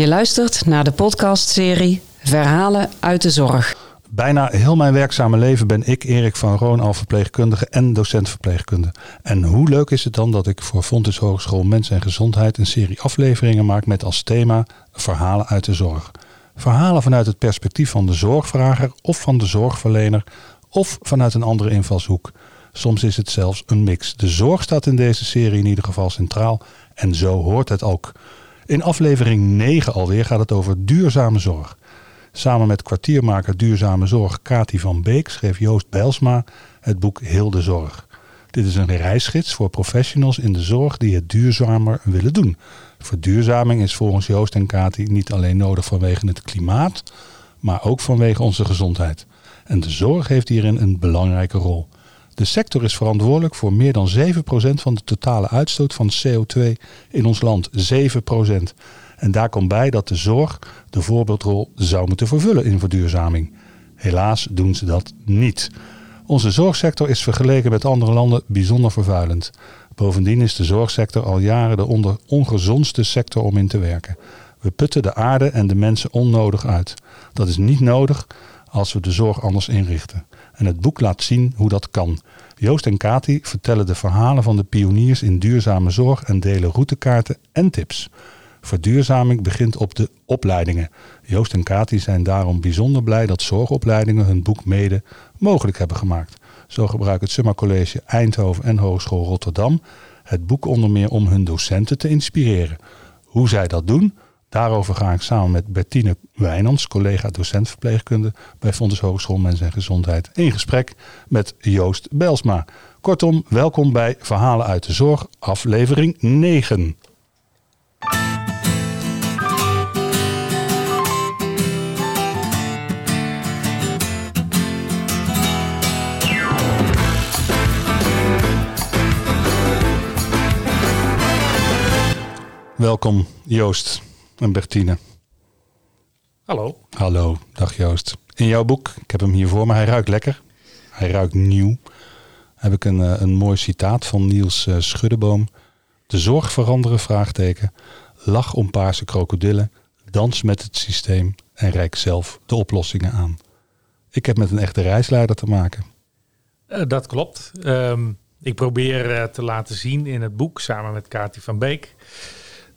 Je luistert naar de podcastserie Verhalen uit de Zorg. Bijna heel mijn werkzame leven ben ik, Erik van Roon, al verpleegkundige en docent verpleegkunde. En hoe leuk is het dan dat ik voor Fontes Hogeschool Mens en Gezondheid een serie afleveringen maak met als thema Verhalen uit de Zorg. Verhalen vanuit het perspectief van de zorgvrager of van de zorgverlener of vanuit een andere invalshoek. Soms is het zelfs een mix. De zorg staat in deze serie in ieder geval centraal en zo hoort het ook. In aflevering 9 alweer gaat het over duurzame zorg. Samen met kwartiermaker Duurzame Zorg Kati van Beek schreef Joost Bijlsma het boek Heel de Zorg. Dit is een reisgids voor professionals in de zorg die het duurzamer willen doen. Verduurzaming is volgens Joost en Kati niet alleen nodig vanwege het klimaat, maar ook vanwege onze gezondheid. En de zorg heeft hierin een belangrijke rol. De sector is verantwoordelijk voor meer dan 7% van de totale uitstoot van CO2 in ons land. 7%. En daar komt bij dat de zorg de voorbeeldrol zou moeten vervullen in verduurzaming. Helaas doen ze dat niet. Onze zorgsector is vergeleken met andere landen bijzonder vervuilend. Bovendien is de zorgsector al jaren de onder ongezondste sector om in te werken. We putten de aarde en de mensen onnodig uit. Dat is niet nodig als we de zorg anders inrichten. En het boek laat zien hoe dat kan. Joost en Kati vertellen de verhalen van de pioniers in duurzame zorg en delen routekaarten en tips. Verduurzaming begint op de opleidingen. Joost en Kati zijn daarom bijzonder blij dat zorgopleidingen hun boek mede mogelijk hebben gemaakt. Zo gebruikt het Summa College Eindhoven en Hogeschool Rotterdam het boek onder meer om hun docenten te inspireren. Hoe zij dat doen, daarover ga ik samen met Bertine Wijnands, collega docent verpleegkunde bij Fontes Hogeschool Mens en Gezondheid, in gesprek met Joost Belsma. Kortom, welkom bij Verhalen uit de Zorg, aflevering 9. Welkom Joost en Bertine. Hallo. Hallo, dag Joost. In jouw boek, ik heb hem hier voor me, hij ruikt lekker. Hij ruikt nieuw. Heb ik een, eh, een mooi citaat van Niels uh, Schuddeboom. De zorg veranderen, vraagteken. Lach om paarse krokodillen. Dans met het systeem en reik zelf de oplossingen aan. Ik heb met een echte reisleider te maken. Uh, dat klopt. Um, ik probeer te laten zien in het boek, samen met Kati van Beek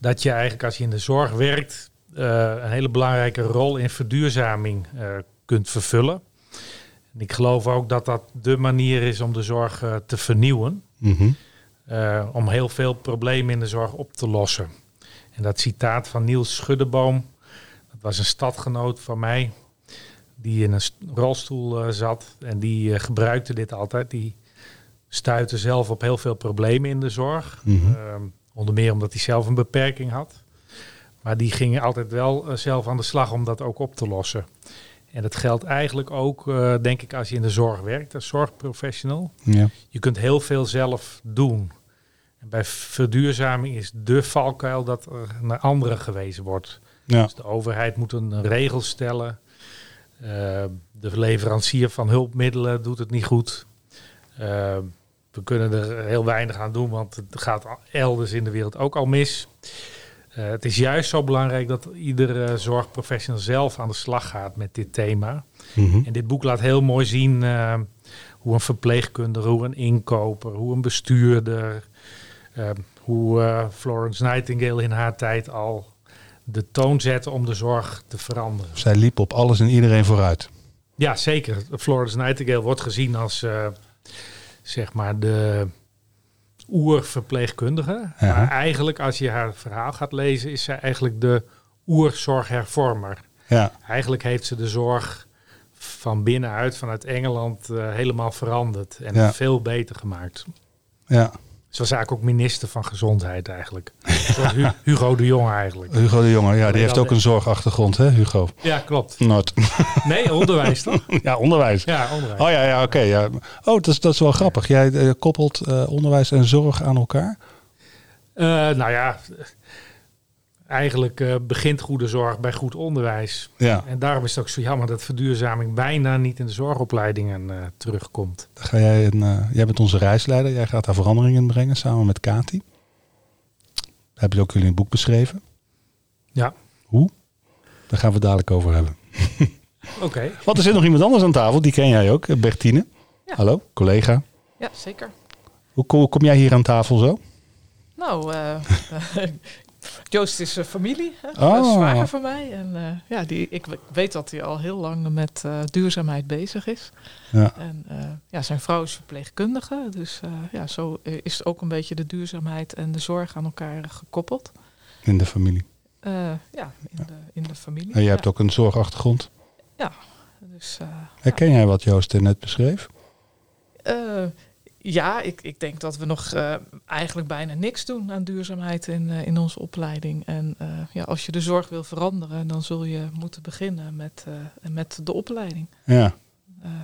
dat je eigenlijk als je in de zorg werkt uh, een hele belangrijke rol in verduurzaming uh, kunt vervullen. En ik geloof ook dat dat de manier is om de zorg uh, te vernieuwen. Mm -hmm. om heel veel problemen in de zorg op te lossen. En dat citaat van Niels Schuddeboom, dat was een stadgenoot van mij, die in een rolstoel zat en die gebruikte dit altijd. Die stuitte zelf op heel veel problemen in de zorg. Mm -hmm. Onder meer omdat hij zelf een beperking had. Maar die ging altijd wel uh, zelf aan de slag om dat ook op te lossen. En dat geldt eigenlijk ook, uh, denk ik, als je in de zorg werkt als zorgprofessional. Ja. Je kunt heel veel zelf doen. En bij verduurzaming is de valkuil dat er naar anderen gewezen wordt. Ja. Dus de overheid moet een regel stellen. Uh, de leverancier van hulpmiddelen doet het niet goed we kunnen er heel weinig aan doen, want het gaat elders in de wereld ook al mis. Uh, het is juist zo belangrijk dat iedere zorgprofessional zelf aan de slag gaat met dit thema. Mm -hmm. En dit boek laat heel mooi zien uh, hoe een verpleegkundige, hoe een inkoper, hoe een bestuurder, uh, hoe Florence Nightingale in haar tijd al de toon zette om de zorg te veranderen. Zij liep op alles en iedereen vooruit. Ja, zeker. Florence Nightingale wordt gezien als zeg maar de oerverpleegkundige. Ja. Maar eigenlijk, als je haar verhaal gaat lezen, is zij eigenlijk de oerzorghervormer. Ja. Eigenlijk heeft ze de zorg van binnenuit, vanuit Engeland, uh, helemaal veranderd en ja. veel beter gemaakt. Ja. Ze was eigenlijk ook minister van Gezondheid eigenlijk. Hu Hugo de Jonge eigenlijk. Hugo de Jonge, ja, die heeft ook een zorgachtergrond, hè, Hugo? Ja, klopt. Not. Nee, onderwijs toch? ja, onderwijs. Ja, onderwijs. Oh ja, ja oké. ja. Oh, dat is, dat is wel grappig. Jij uh, koppelt uh, onderwijs en zorg aan elkaar? Uh, nou ja, eigenlijk uh, begint goede zorg bij goed onderwijs. Ja. En daarom is het ook zo jammer dat verduurzaming bijna niet in de zorgopleidingen uh, terugkomt. ga jij, een, uh, jij bent onze reisleider, jij gaat daar veranderingen in brengen samen met Kati. Heb je ook jullie een boek beschreven? Ja. Hoe? Daar gaan we het dadelijk over hebben. Oké. Want er zit nog iemand anders aan tafel, die ken jij ook, Bertine. Ja. Hallo, collega. Ja, zeker. Hoe kom, kom jij hier aan tafel zo? Nou, eh, Joost is eh, familie, hè? Oh. Een zwager van mij. En eh, ja, die, ik we- weet dat hij al heel lang met eh, duurzaamheid bezig is. Ja. En ja, zijn vrouw is verpleegkundige. Dus ja, zo is ook een beetje de duurzaamheid en de zorg aan elkaar gekoppeld. In de familie. Ja, in, De, in de familie. En jij ja. hebt ook een zorgachtergrond. Dus, eh, Herken jij wat Joost net beschreef? Eh, ja, ik, ik denk dat we nog eh, eigenlijk bijna niks doen aan duurzaamheid in, eh, in onze opleiding. En eh, ja, als je de zorg wil veranderen, dan zul je moeten beginnen met, met de opleiding. Ja.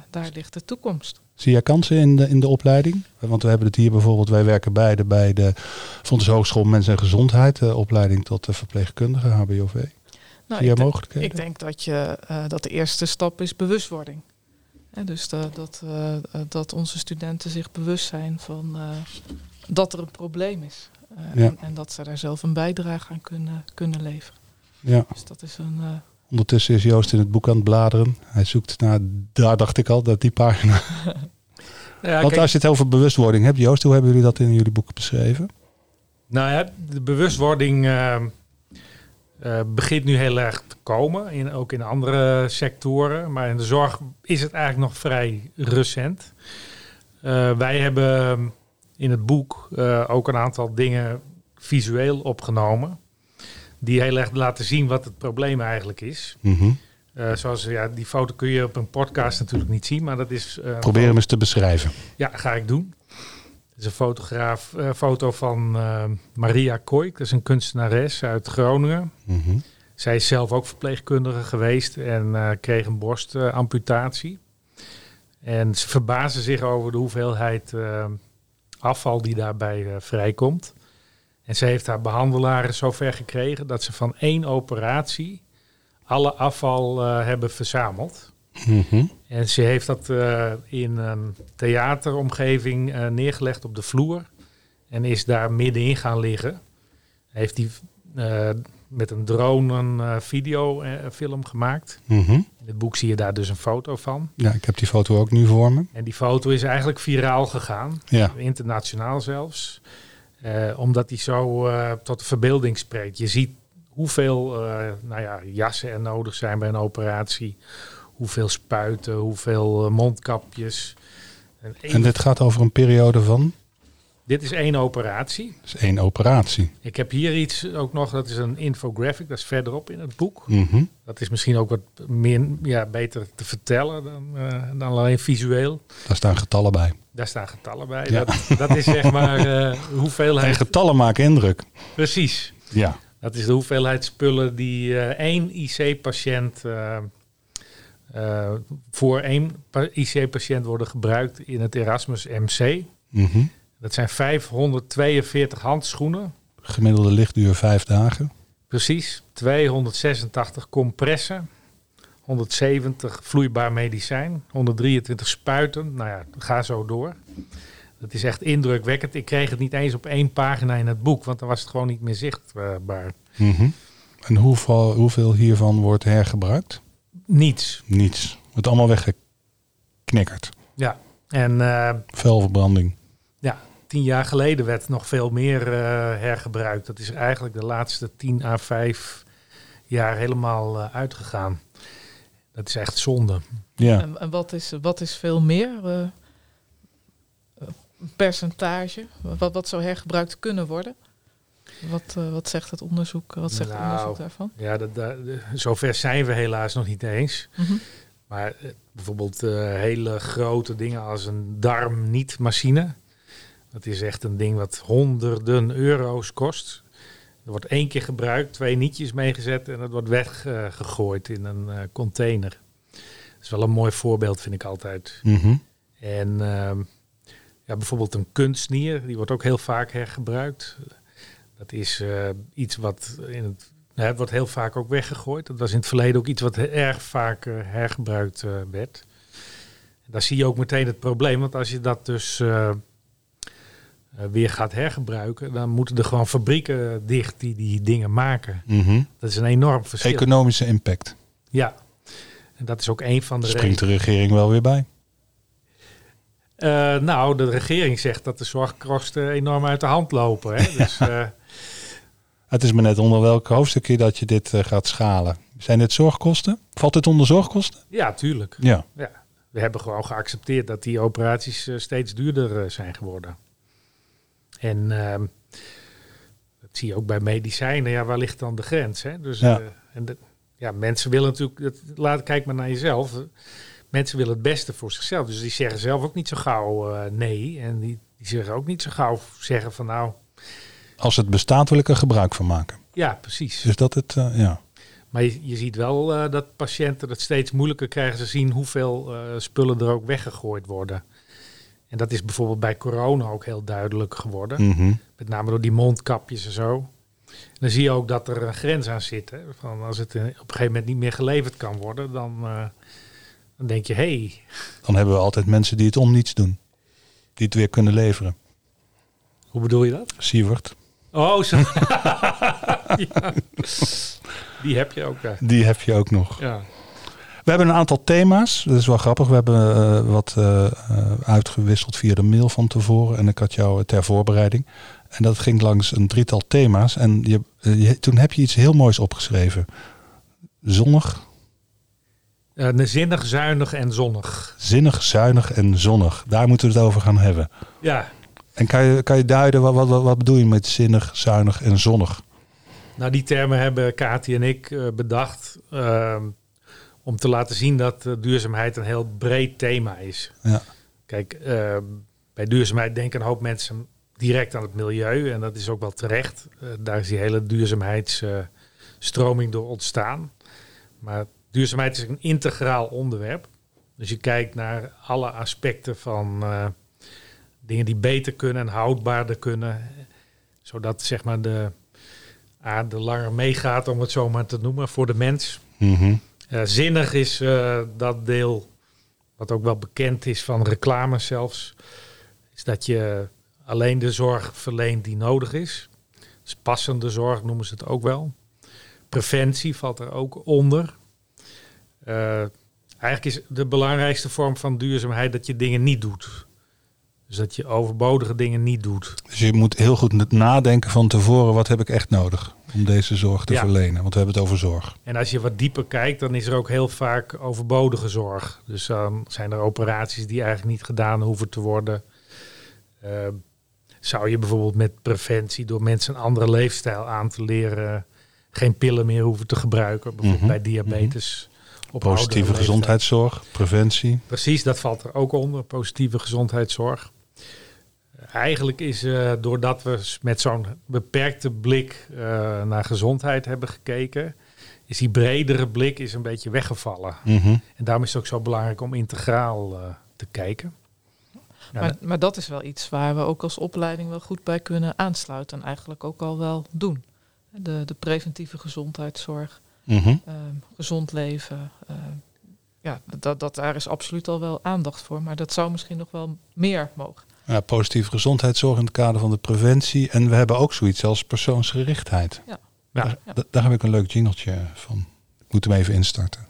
Daar ligt de toekomst. Zie jij kansen in de, in de opleiding? Want we hebben het hier bijvoorbeeld, wij werken beide bij de Fonds Hogeschool Mens en Gezondheid, de opleiding tot verpleegkundige HBOV. Nou, Zie denk- mogelijkheden? ik denk dat, je, dat de eerste stap is bewustwording. Hè, dus de- dat, eh, eh, dat onze studenten zich bewust zijn van eh, dat er een probleem is. Eh, Ja. en, en dat ze daar zelf een bijdrage aan kunnen, kunnen leveren. Ja. Dus dat is een, eh, Ondertussen is Joost in het boek aan het bladeren. Hij zoekt naar, daar dacht ik al, dat die pagina. Ja, Want kijk, als je het over bewustwording hebt, Joost, hoe hebben jullie dat in jullie boek beschreven? Nou ja, de bewustwording eh, eh, begint nu heel erg te komen, in, ook in andere sectoren. Maar in de zorg is het eigenlijk nog vrij recent. Eh, wij hebben in het boek eh, ook een aantal dingen visueel opgenomen. Die heel erg laten zien wat het probleem eigenlijk is. Mhm. Zoals ja, die foto kun je op een podcast natuurlijk niet zien, maar dat is. Probeer hem eens te beschrijven. ja, ga ik doen. Is een fotograaf, eh, foto van eh, Maria Koik. Dat is een kunstenares uit Groningen. Mhm. Zij is zelf ook verpleegkundige geweest en eh, kreeg een borstamputatie. en ze verbazen zich over de hoeveelheid afval die daarbij vrijkomt. En ze heeft haar behandelaren zover gekregen dat ze van één operatie alle afval hebben verzameld. Mhm. En ze heeft dat eh, in een theateromgeving eh, neergelegd op de vloer. En is daar middenin gaan liggen. Heeft die eh, met een drone een videofilm gemaakt. Mhm. In het boek zie je daar dus een foto van. Ja, ik heb die foto ook nu voor me. En die foto is eigenlijk viraal gegaan. Ja. Internationaal zelfs. Omdat die zo tot de verbeelding spreekt. Je ziet hoeveel nou ja, jassen er nodig zijn bij een operatie. Hoeveel spuiten, hoeveel eh, mondkapjes. En één- En dit gaat over een periode van, dit is één operatie. dat is één operatie. Ik heb hier iets ook nog, dat is een infographic, dat is verderop in het boek. Mhm. Dat is misschien ook wat meer, ja, beter te vertellen dan, eh, dan alleen visueel. Daar staan getallen bij. Daar staan getallen bij. Ja. Dat, dat is zeg maar En hoeveelheid. getallen maken indruk. Precies. Ja. Dat is de hoeveelheid spullen die één IC-patiënt eh, voor één pa- IC-patiënt worden gebruikt in het Erasmus MC. Mhm. Dat zijn 542 handschoenen, Gemiddelde lichtduur vijf dagen. precies. 286 compressen, 170 vloeibaar medicijn, 123 spuiten. Nou ja, ga zo door. Dat is echt indrukwekkend. Ik kreeg het niet eens op één pagina in het boek, want dan was het gewoon niet meer zichtbaar. Mhm. En hoeveel, hoeveel hiervan wordt hergebruikt? Niets. Niets. Wordt allemaal weggeknikkerd. Ja. En eh, Vuilverbranding. Ja, tien jaar geleden werd nog veel meer eh, hergebruikt. Dat is eigenlijk de laatste 10 à 5 jaar helemaal eh, uitgegaan. Dat is echt zonde. Ja. En, en wat, is, wat is veel meer? percentage? Wat, wat zou hergebruikt kunnen worden? Wat, eh, wat zegt het onderzoek, wat zegt het Nou, onderzoek daarvan? Ja, dat, zover zijn we helaas nog niet eens. Mhm. Maar eh, bijvoorbeeld eh, hele grote dingen als een darm-niet-machine. Dat is echt een ding wat honderden euro's kost. Er wordt één keer gebruikt, twee nietjes meegezet en dat wordt weggegooid in een eh, container. Dat is wel een mooi voorbeeld, vind ik altijd. Mhm. En ehm, ja, bijvoorbeeld een kunstnier, die wordt ook heel vaak hergebruikt. Dat is eh, iets wat in het, nou, het wordt heel vaak ook weggegooid. Dat was in het verleden ook iets wat erg vaak eh, hergebruikt eh, werd. En daar zie je ook meteen het probleem, want als je dat dus weer gaat hergebruiken, dan moeten er gewoon fabrieken dicht die die dingen maken. Mhm. Dat is een enorm verschil. Economische impact. Ja, en dat is ook een van de Springt de regering wel weer bij. Nou, de regering zegt dat de zorgkosten enorm uit de hand lopen. Hè? Dus, Het is maar net onder welk hoofdstukje dat je dit eh, gaat schalen. Zijn dit zorgkosten? Valt dit onder zorgkosten? ja, tuurlijk. Ja. Ja, we hebben gewoon geaccepteerd dat die operaties eh, steeds duurder eh, zijn geworden. En ehm, dat zie je ook bij medicijnen. Ja, waar ligt dan de grens? Hè? Dus, Ja. en de, ja, mensen willen natuurlijk... Dat, laat, kijk maar naar jezelf. Mensen willen het beste voor zichzelf. Dus die zeggen zelf ook niet zo gauw nee. En die, die zeggen ook niet zo gauw zeggen van nou... Als het bestaat wil ik er gebruik van maken. Ja, precies. Dus dat het, eh, ja. Maar je, je ziet wel eh, dat patiënten het steeds moeilijker krijgen te zien hoeveel eh, spullen er ook weggegooid worden. En dat is bijvoorbeeld bij corona ook heel duidelijk geworden. Mhm. Met name door die mondkapjes en zo. En dan zie je ook dat er een grens aan zit. Hè? Van als het op een gegeven moment niet meer geleverd kan worden, dan, dan denk je, hé, hey, Dan hebben we altijd mensen die het om niets doen. Die het weer kunnen leveren. hoe bedoel je dat? Sievert, Oh, zo. ja. Die heb je ook. Die heb je ook nog. ja. We hebben een aantal thema's. Dat is wel grappig. We hebben eh, wat eh, eh, uitgewisseld via de mail van tevoren. En ik had jou ter voorbereiding. En dat ging langs een drietal thema's. En je, eh, je- toen heb je iets heel moois opgeschreven. Zonnig, Eh, zinnig, zuinig en zonnig. zinnig, zuinig en zonnig. Daar moeten we het over gaan hebben. Ja, En kan je, kan je duiden, wat, wat, wat bedoel je met zinnig, zuinig en zonnig? Nou, die termen hebben Kati en ik eh, bedacht ehm, om te laten zien dat eh, duurzaamheid een heel breed thema is. Ja. Kijk, ehm, bij duurzaamheid denken een hoop mensen direct aan het milieu en dat is ook wel terecht. Eh, daar is die hele duurzaamheidsstroming door ontstaan. Maar duurzaamheid is een integraal onderwerp. Dus je kijkt naar alle aspecten van dingen die beter kunnen en houdbaarder kunnen. Zodat zeg maar de aarde langer meegaat, om het zo maar te noemen, voor de mens. Mhm. Eh, zinnig is eh, dat deel, wat ook wel bekend is van reclame zelfs, is dat je alleen de zorg verleent die nodig is. Dus passende zorg noemen ze het ook wel. Preventie valt er ook onder. Eh, eigenlijk is de belangrijkste vorm van duurzaamheid dat je dingen niet doet. Dus dat je overbodige dingen niet doet. Dus je moet heel goed nadenken van tevoren, wat heb ik echt nodig om deze zorg te Ja. verlenen? Want we hebben het over zorg. En als je wat dieper kijkt, dan is er ook heel vaak overbodige zorg. Dus dan zijn er operaties die eigenlijk niet gedaan hoeven te worden. Eh, zou je bijvoorbeeld met preventie door mensen een andere leefstijl aan te leren, geen pillen meer hoeven te gebruiken, bijvoorbeeld Mhm, bij diabetes. Op Positieve gezondheidszorg, preventie. Precies, dat valt er ook onder, positieve gezondheidszorg. Eigenlijk is uh, doordat we met zo'n beperkte blik uh, naar gezondheid hebben gekeken, is die bredere blik is een beetje weggevallen. Mhm. En daarom is het ook zo belangrijk om integraal uh, te kijken. Ja, maar, maar, dat is wel iets waar we ook als opleiding wel goed bij kunnen aansluiten en eigenlijk ook al wel doen. De, de preventieve gezondheidszorg, Mhm. uh, gezond leven. Uh, ja, dat, dat, daar is absoluut al wel aandacht voor, maar dat zou misschien nog wel meer mogen. Ja, positieve gezondheidszorg in het kader van de preventie. En we hebben ook zoiets als persoonsgerichtheid. Ja. Daar, ja. daar heb ik een leuk jingeltje van. Ik moet hem even instarten.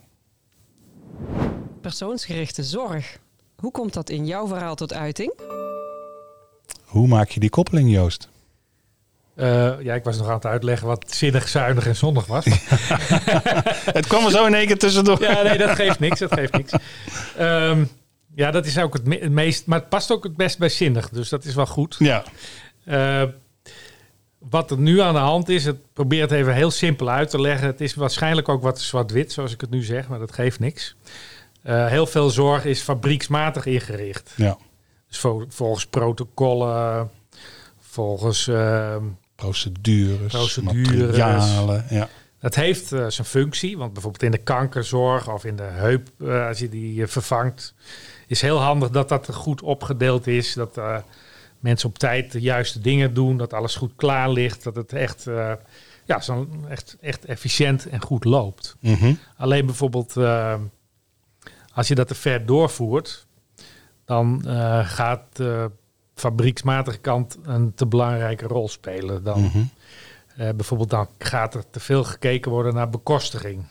Persoonsgerichte zorg. Hoe komt dat in jouw verhaal tot uiting? Hoe maak je die koppeling, Joost? Uh, ja, ik was nog aan het uitleggen wat zinnig, zuinig en zonnig was. het kwam er zo in één keer tussendoor. ja, nee, dat geeft niks. Dat geeft niks. Um, ja, dat is ook het, me het, meest, maar het past ook het best bij zinnig, dus dat is wel goed. Ja. Uh, wat er nu aan de hand is, het probeer het even heel simpel uit te leggen. Het is waarschijnlijk ook wat zwart-wit, zoals ik het nu zeg, maar dat geeft niks. Uh, heel veel zorg is fabrieksmatig ingericht. Ja. Dus vol, volgens protocollen, volgens uh, procedures, procedures, materialen. Ja. Dat heeft uh, zijn functie, want bijvoorbeeld in de kankerzorg of in de heup, als je die vervangt, is heel handig dat dat goed opgedeeld is. Dat uh, mensen op tijd de juiste dingen doen, dat alles goed klaar ligt, dat het echt, uh, ja, zo echt, echt efficiënt en goed loopt. Mm -hmm. Alleen bijvoorbeeld uh, als je dat te ver doorvoert, dan gaat fabrieksmatige kant een te belangrijke rol spelen. Dan, Mhm. eh, bijvoorbeeld dan gaat er te veel gekeken worden naar bekostiging.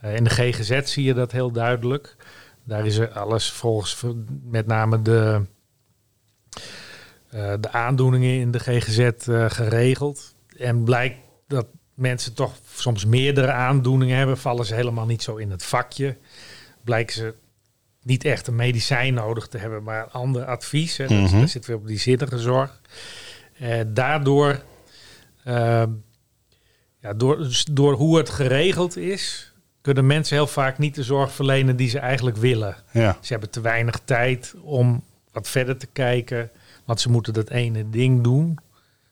Eh, in de GGZ zie je dat heel duidelijk. Daar is er alles volgens met name de, eh, de aandoeningen in de GGZ eh, geregeld. En blijkt dat mensen toch soms meerdere aandoeningen hebben, vallen ze helemaal niet zo in het vakje. Blijken ze niet echt een medicijn nodig te hebben, maar een ander advies. Hè. Zit weer op die zinnige zorg. Eh, daardoor, ja, door, door hoe het geregeld is, kunnen mensen heel vaak niet de zorg verlenen die ze eigenlijk willen. Ja. Ze hebben te weinig tijd om wat verder te kijken, want ze moeten dat ene ding doen.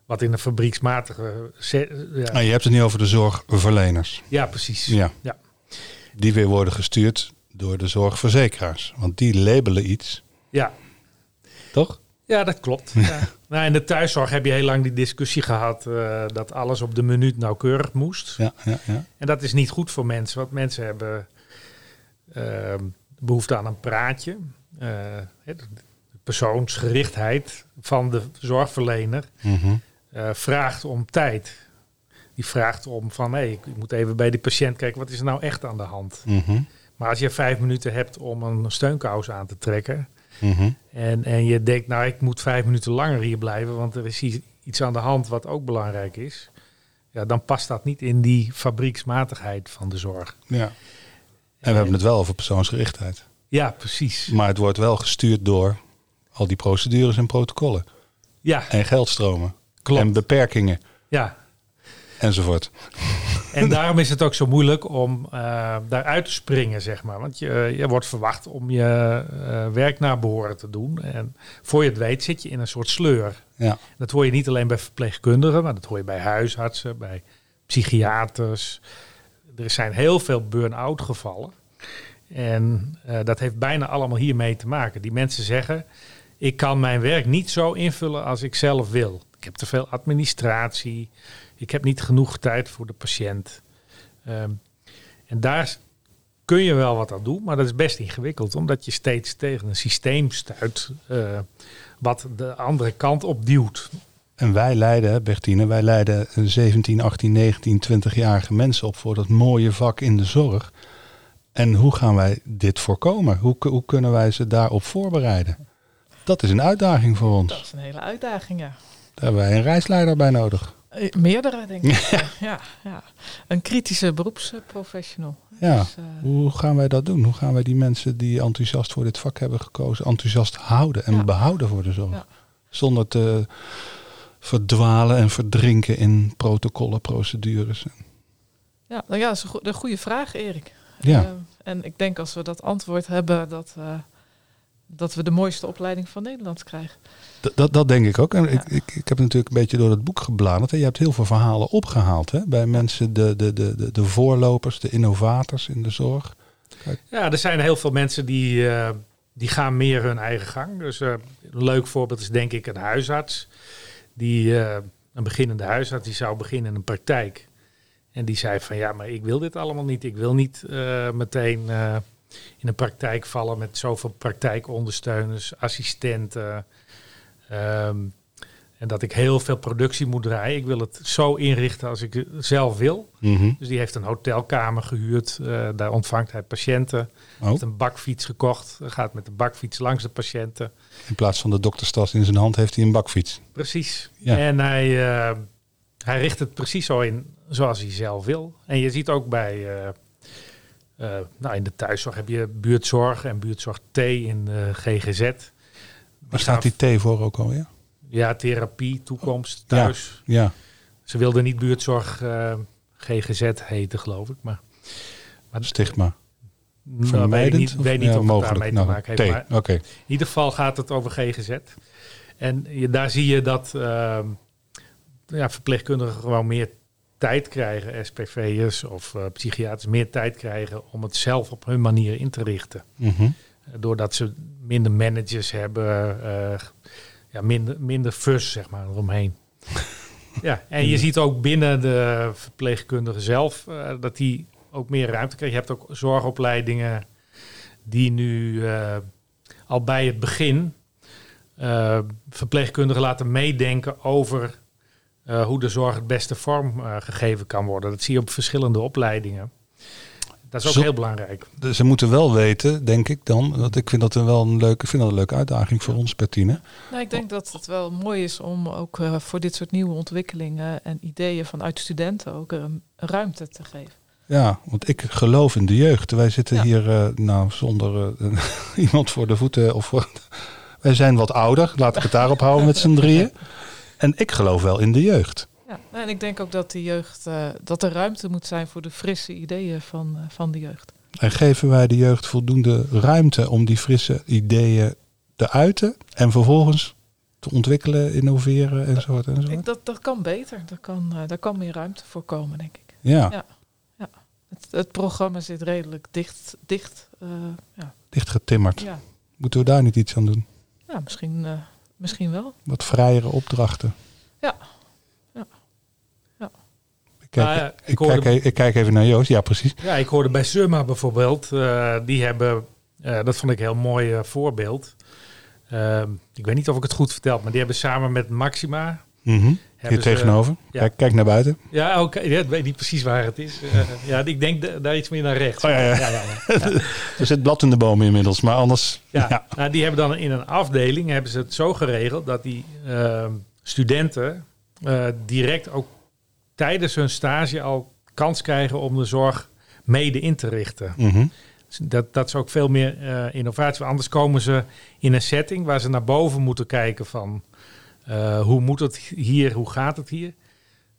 Wat in een fabrieksmatige. Ja, Nou, je hebt het niet over de zorgverleners. ja precies. Ja. Ja. Die weer worden gestuurd door de zorgverzekeraars. Want die labelen iets, Ja, toch? ja dat klopt. Ja. Nou, in de thuiszorg heb je heel lang die discussie gehad eh, dat alles op de minuut nauwkeurig moest. Ja, ja, ja. En dat is niet goed voor mensen, want mensen hebben ehm, behoefte aan een praatje. Eh, de persoonsgerichtheid van de zorgverlener Mhm. eh, vraagt om tijd. Die vraagt om van, hé, ik moet even bij die patiënt kijken, wat is er nou echt aan de hand? Mhm. Maar als je vijf minuten hebt om een steunkous aan te trekken... Mhm. en, en je denkt, nou, ik moet vijf minuten langer hier blijven... want er is iets aan de hand wat ook belangrijk is... ja, dan past dat niet in die fabrieksmatigheid van de zorg. Ja. En we hebben het wel over persoonsgerichtheid. Ja, precies. Maar het wordt wel gestuurd door al die procedures en protocollen. Ja, En geldstromen. Klopt. En beperkingen. ja. Enzovoort. En daarom is het ook zo moeilijk om eh, daaruit te springen, zeg maar. Want je, je wordt verwacht om je eh, werk naar behoren te doen. En voor je het weet zit je in een soort sleur. Ja. Dat hoor je niet alleen bij verpleegkundigen, maar dat hoor je bij huisartsen, bij psychiaters. Er zijn heel veel burn-out gevallen. En eh, dat heeft bijna allemaal hiermee te maken. Die mensen zeggen, ik kan mijn werk niet zo invullen als ik zelf wil. Ik heb te veel administratie. Ik heb niet genoeg tijd voor de patiënt. Ehm, en daar kun je wel wat aan doen, maar dat is best ingewikkeld, omdat je steeds tegen een systeem stuit eh, wat de andere kant op duwt. En wij leiden, Bertine, wij leiden 17, 18, 19, 20-jarige mensen op voor dat mooie vak in de zorg. En hoe gaan wij dit voorkomen? Hoe, hoe kunnen wij ze daarop voorbereiden? Dat is een uitdaging voor ons. Dat is een hele uitdaging, ja. Daar hebben wij een reisleider bij nodig. Eh, Meerdere, denk ik. Ja, ja. Een kritische beroepsprofessional. Ja. Dus, eh, Hoe gaan wij dat doen? Hoe gaan wij die mensen die enthousiast voor dit vak hebben gekozen, enthousiast houden en Ja. behouden voor de zorg? Ja. Zonder te verdwalen en verdrinken in protocollen, procedures. ja, nou ja, dat is een, go- een goede vraag, Erik. Ja. Eh, en ik denk als we dat antwoord hebben, dat, dat we de mooiste opleiding van Nederland krijgen. Dat, dat denk ik ook. En ik, ik, ik heb natuurlijk een beetje door het boek gebladerd. En je hebt heel veel verhalen opgehaald hè? bij mensen, de, de, de, de, de voorlopers, de innovators in de zorg. Ja, er zijn heel veel mensen die, eh, die gaan meer hun eigen gang. Dus eh, een leuk voorbeeld is denk ik een huisarts. Die, eh, een beginnende huisarts, die zou beginnen in een praktijk. En die zei van ja, maar ik wil dit allemaal niet. Ik wil niet meteen in een praktijk vallen met zoveel praktijkondersteuners, assistenten. Ehm, en dat ik heel veel productie moet draaien. Ik wil het zo inrichten als ik zelf wil. Mhm. Dus die heeft een hotelkamer gehuurd. eh, daar ontvangt hij patiënten. Oh, Heeft een bakfiets gekocht. Gaat met de bakfiets langs de patiënten. in plaats van de dokterstas in zijn hand heeft hij een bakfiets. Precies. Ja. En hij, eh, hij richt het precies zo in zoals hij zelf wil. En je ziet ook bij... eh, nou, in de thuiszorg heb je buurtzorg en buurtzorg T in de GGZ. Waar staat die T voor ook alweer? Ja, therapie, toekomst, thuis. Ja, Ze wilden niet buurtzorg eh, GGZ heten, geloof ik. Maar, maar stigma. nou, weet ik niet, Of- weet niet ja, of het daarmee te Nou, maken heeft. Maar. In ieder geval gaat het over GGZ. En je, daar zie je dat ehm, ja, verpleegkundigen gewoon meer tijd krijgen, SPV'ers of eh, psychiaters meer tijd krijgen om het zelf op hun manier in te richten. Mhm. Doordat ze minder managers hebben, eh, ja, minder, minder fus zeg maar eromheen. ja, en je ziet ook binnen de verpleegkundigen zelf eh, dat die ook meer ruimte krijgen. Je hebt ook zorgopleidingen die nu eh, al bij het begin verpleegkundigen laten meedenken over hoe de zorg het beste vorm gegeven kan worden. Dat zie je op verschillende opleidingen. Dat is ook Zo- heel belangrijk. Dus ze moeten wel weten, denk ik dan. Dat ik vind dat een wel een leuke, vind dat een leuke uitdaging voor ons, Bertine. Nou, ik denk dat het wel mooi is om ook eh, voor dit soort nieuwe ontwikkelingen en ideeën vanuit studenten ook een ruimte te geven. Ja, want ik geloof in de jeugd. Wij zitten Ja. hier eh, nou zonder eh, iemand voor de voeten. Of voor, wij zijn wat ouder, laat ik het daarop houden met z'n drieën. En ik geloof wel in de jeugd. Ja, en ik denk ook dat de jeugd, eh, dat er ruimte moet zijn voor de frisse ideeën van, eh, van de jeugd. En geven wij de jeugd voldoende ruimte om die frisse ideeën te uiten en vervolgens te ontwikkelen, innoveren enzovoort enzovoort. dat, dat kan beter, daar kan, eh, daar kan meer ruimte voor komen, denk ik. Ja, Ja. Het, het programma zit redelijk dicht. dicht eh, ja. dichtgetimmerd. Ja. Moeten we daar niet iets aan doen? ja, misschien, eh, misschien wel. Wat vrijere opdrachten. Ja. Ja. Ja. Ik kijk, Nou ik, ik hoorde- kijk, e- ik kijk even naar Joost. Ja, precies. Ja, ik hoorde bij Summa bijvoorbeeld, eh, die hebben, eh, dat vond ik een heel mooi eh, voorbeeld. Ehm, ik weet niet of ik het goed vertel, maar die hebben samen met Maxima. Mhm. Hier ze- tegenover. ja. Kijk, kijk naar buiten. Ja, oké. Ja, ik weet niet precies waar het is. Ja, ik denk da- daar iets meer naar rechts. Oh, ja, ja. ja. Er zit blad in de bomen inmiddels, maar anders. Ja, Ja. Nou, die hebben dan in een afdeling hebben ze het zo geregeld dat die ehm, studenten direct ook tijdens hun stage al kans krijgen om de zorg mede in te richten. Mhm. Dus Dat, dat is ook veel meer eh, innovatie. Anders komen ze in een setting waar ze naar boven moeten kijken van eh, hoe moet het hier, hoe gaat het hier.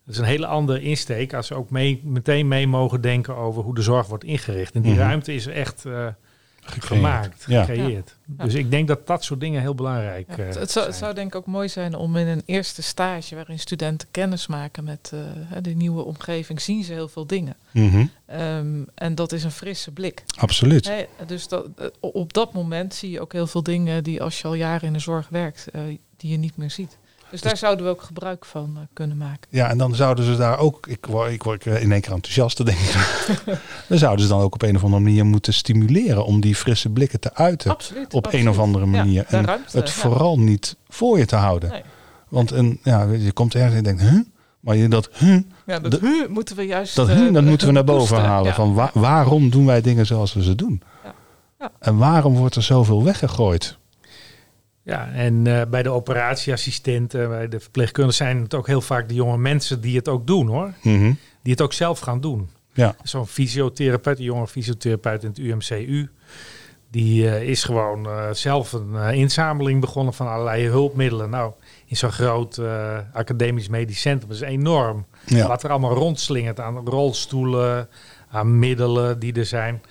Dat is een hele andere insteek als ze ook mee, meteen mee mogen denken over hoe de zorg wordt ingericht. En die Mhm. ruimte is echt eh. Gemaakt, Ja. gecreëerd. Ja. Dus ik denk dat dat soort dingen heel belangrijk Ja, eh, het, het zou, het zou denk ik ook mooi zijn om in een eerste stage waarin studenten kennis maken met eh, de nieuwe omgeving, zien ze heel veel dingen. Mhm. Ehm, en dat is een frisse blik. Absoluut. Dus dat, eh, op dat moment zie je ook heel veel dingen die als je al jaren in de zorg werkt, eh, die je niet meer ziet. Dus daar zouden we ook gebruik van eh, kunnen maken. Ja, en dan zouden ze daar ook, ik word, ik word in één keer enthousiast, denk ik. dan zouden ze dan ook op een of andere manier moeten stimuleren om die frisse blikken te uiten. Absoluut. op absoluut. een of andere manier. en ruimte, het ja. vooral niet voor je te houden. Nee. Want een, ja, je, komt ergens en je denkt, huh? Maar je dat, huh? Ja, dat huh moeten we juist. Dat, eh, huh, dat moeten we naar boven halen. Van wa- waarom doen wij dingen zoals we ze doen? En waarom wordt er zoveel weggegooid? Ja, en eh, bij de operatieassistenten, bij de verpleegkundigen zijn het ook heel vaak de jonge mensen die het ook doen hoor. Mhm. Die het ook zelf gaan doen. Ja. Zo'n fysiotherapeut, een jonge fysiotherapeut in het UMCU. Die eh, is gewoon eh, zelf een inzameling begonnen van allerlei hulpmiddelen. Nou, in zo'n groot academisch medisch centrum is enorm. Ja. Wat er allemaal rondslingert aan rolstoelen, aan middelen die er zijn.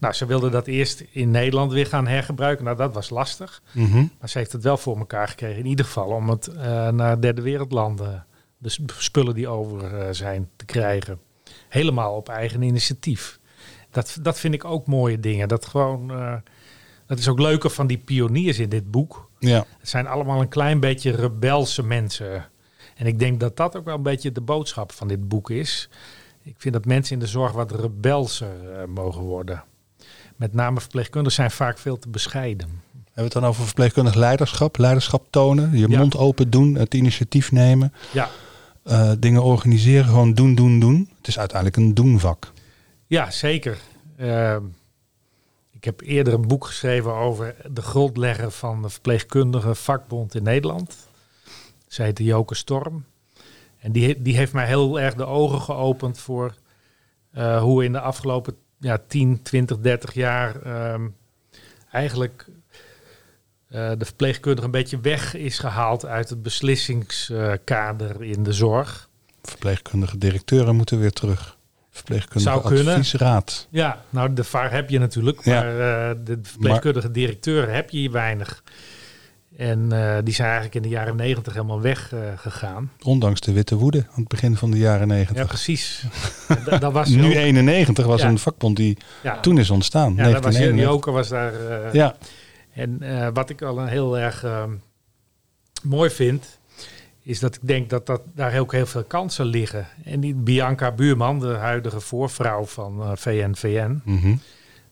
Nou, ze wilden dat eerst in Nederland weer gaan hergebruiken. Nou, dat was lastig. Mhm. Maar ze heeft het wel voor elkaar gekregen. In ieder geval om het eh, naar derde wereldlanden, de sp- spullen die over eh, zijn, te krijgen. Helemaal op eigen initiatief. Dat, dat vind ik ook mooie dingen. Dat gewoon, eh, dat is ook leuker van die pioniers in dit boek. ja. Het zijn allemaal een klein beetje rebelse mensen. En ik denk dat dat ook wel een beetje de boodschap van dit boek is. Ik vind dat mensen in de zorg wat rebelser mogen worden. Met name verpleegkundigen zijn vaak veel te bescheiden. Hebben we het dan over verpleegkundig leiderschap? Leiderschap tonen, je Ja. mond open doen, het initiatief nemen, Ja, eh, dingen organiseren, gewoon doen, doen, doen. Het is uiteindelijk een doenvak. Ja, zeker. Ehm, ik heb eerder een boek geschreven over de grondlegger van de verpleegkundige vakbond in Nederland. Zij heette Joke Storm. En die, die heeft mij heel erg de ogen geopend voor eh, hoe in de afgelopen ja, 10, 20, 30 jaar ehm, eigenlijk eh, de verpleegkundige een beetje weg is gehaald uit het beslissingskader in de zorg. Verpleegkundige directeuren moeten weer terug. Verpleegkundige Zou kunnen. adviesraad. Ja, nou de VAR heb je natuurlijk, Ja. maar eh, de verpleegkundige directeuren heb je hier weinig. En eh, die zijn eigenlijk in de jaren negentig helemaal weggegaan. gegaan. Ondanks de witte woede aan het begin van de jaren ja, negentig. precies. dat, dat was nu ook- 91 was Ja. een vakbond die ja, toen is ontstaan. ja, dat was 1991. Joker was daar. eh, Ja, En eh, wat ik al een heel erg ehm, mooi vind, is dat ik denk dat, dat daar ook heel veel kansen liggen. En die Bianca Buurman, de huidige voorvrouw van eh, VNVN, mhm.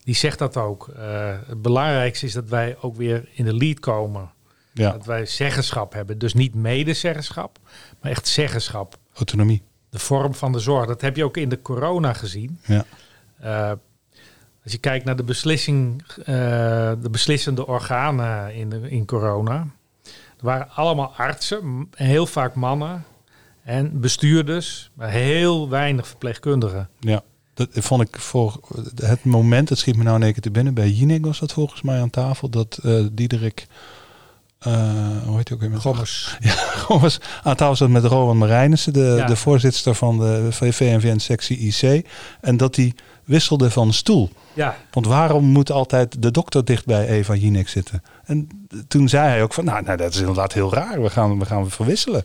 die zegt dat ook. Eh, het belangrijkste is dat wij ook weer in de lead komen. Ja, Dat wij zeggenschap hebben. Dus niet medezeggenschap, maar echt zeggenschap. autonomie. De vorm van de zorg. Dat heb je ook in de corona gezien. Ja. Eh, als je kijkt naar de beslissing, eh, de beslissende organen in, de, in corona. Er waren allemaal artsen, heel vaak mannen. En bestuurders, maar heel weinig verpleegkundigen. Ja, dat vond ik voor het moment, het schiet me nou in één keer te binnen. Bij Jinek was dat volgens mij aan tafel, dat eh Diederik, eh, hoe heet hij ook weer? met- Gommers. Ja, Gommers aan tafel zat met Rowan Marijnissen, de, Ja. de voorzitter van de VNVN-sectie IC. En dat die wisselde van stoel. Ja, Want waarom moet altijd de dokter dicht bij Eva Jinek zitten? En toen zei hij ook van, nou, nou dat is inderdaad heel raar. We gaan, we gaan verwisselen.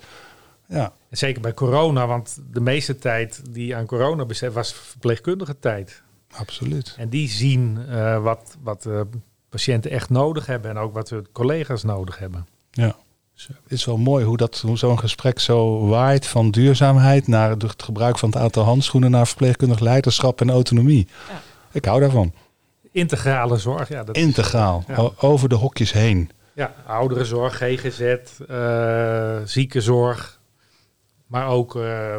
Ja, en zeker bij corona, want de meeste tijd die aan corona besteed was verpleegkundige tijd. absoluut. En die zien eh, wat, wat de patiënten echt nodig hebben en ook wat hun collega's nodig hebben. Ja. Het is wel mooi hoe, dat, hoe zo'n gesprek zo waait van duurzaamheid naar het gebruik van het aantal handschoenen naar verpleegkundig leiderschap en autonomie. Ja. Ik hou daarvan. Integrale zorg, ja, dat is- Integraal, Ja. over de hokjes heen. Ja, ouderenzorg, GGZ, eh, ziekenzorg, maar ook eh,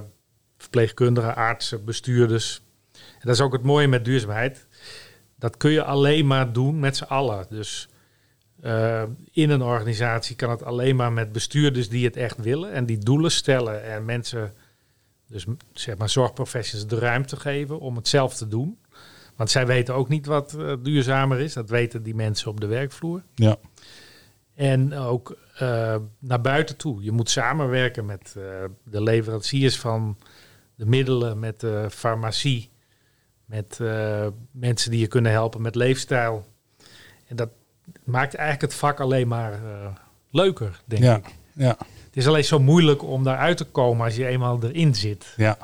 verpleegkundigen, artsen, bestuurders. En dat is ook het mooie met duurzaamheid. Dat kun je alleen maar doen met z'n allen. Dus eh, in een organisatie kan het alleen maar met bestuurders die het echt willen en die doelen stellen en mensen, dus zeg maar zorgprofessionals, de ruimte geven om het zelf te doen. Want zij weten ook niet wat eh, duurzamer is. Dat weten die mensen op de werkvloer. Ja, En ook eh, naar buiten toe. Je moet samenwerken met de leveranciers van de middelen, met de farmacie, met eh, mensen die je kunnen helpen met leefstijl. En dat maakt eigenlijk het vak alleen maar eh, leuker, denk ja, ik. ja, Het is alleen zo moeilijk om daaruit te komen als je eenmaal erin zit. ja.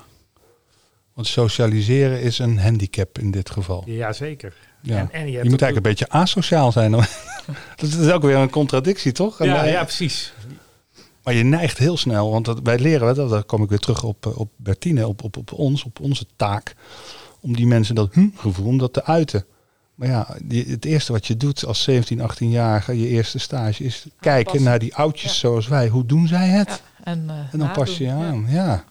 Want socialiseren is een handicap in dit geval. Jazeker. Ja. En, en Je, hebt moet eigenlijk een beetje asociaal zijn. dat is ook weer een contradictie, toch? Ja, ja, precies. Maar je neigt heel snel, want dat, wij leren, dat, daar kom ik weer terug op, eh, op Bertine, op, op, op ons, op onze taak, om die mensen dat hm gevoel, om dat te uiten. Maar ja, die- het eerste wat je doet als 17, 18-jarige, je eerste stage, is kijken naar die oudjes Ja. zoals wij. Hoe doen zij het? Ja, en, eh, En dan pas je je nadoen. Ja. aan. Ja.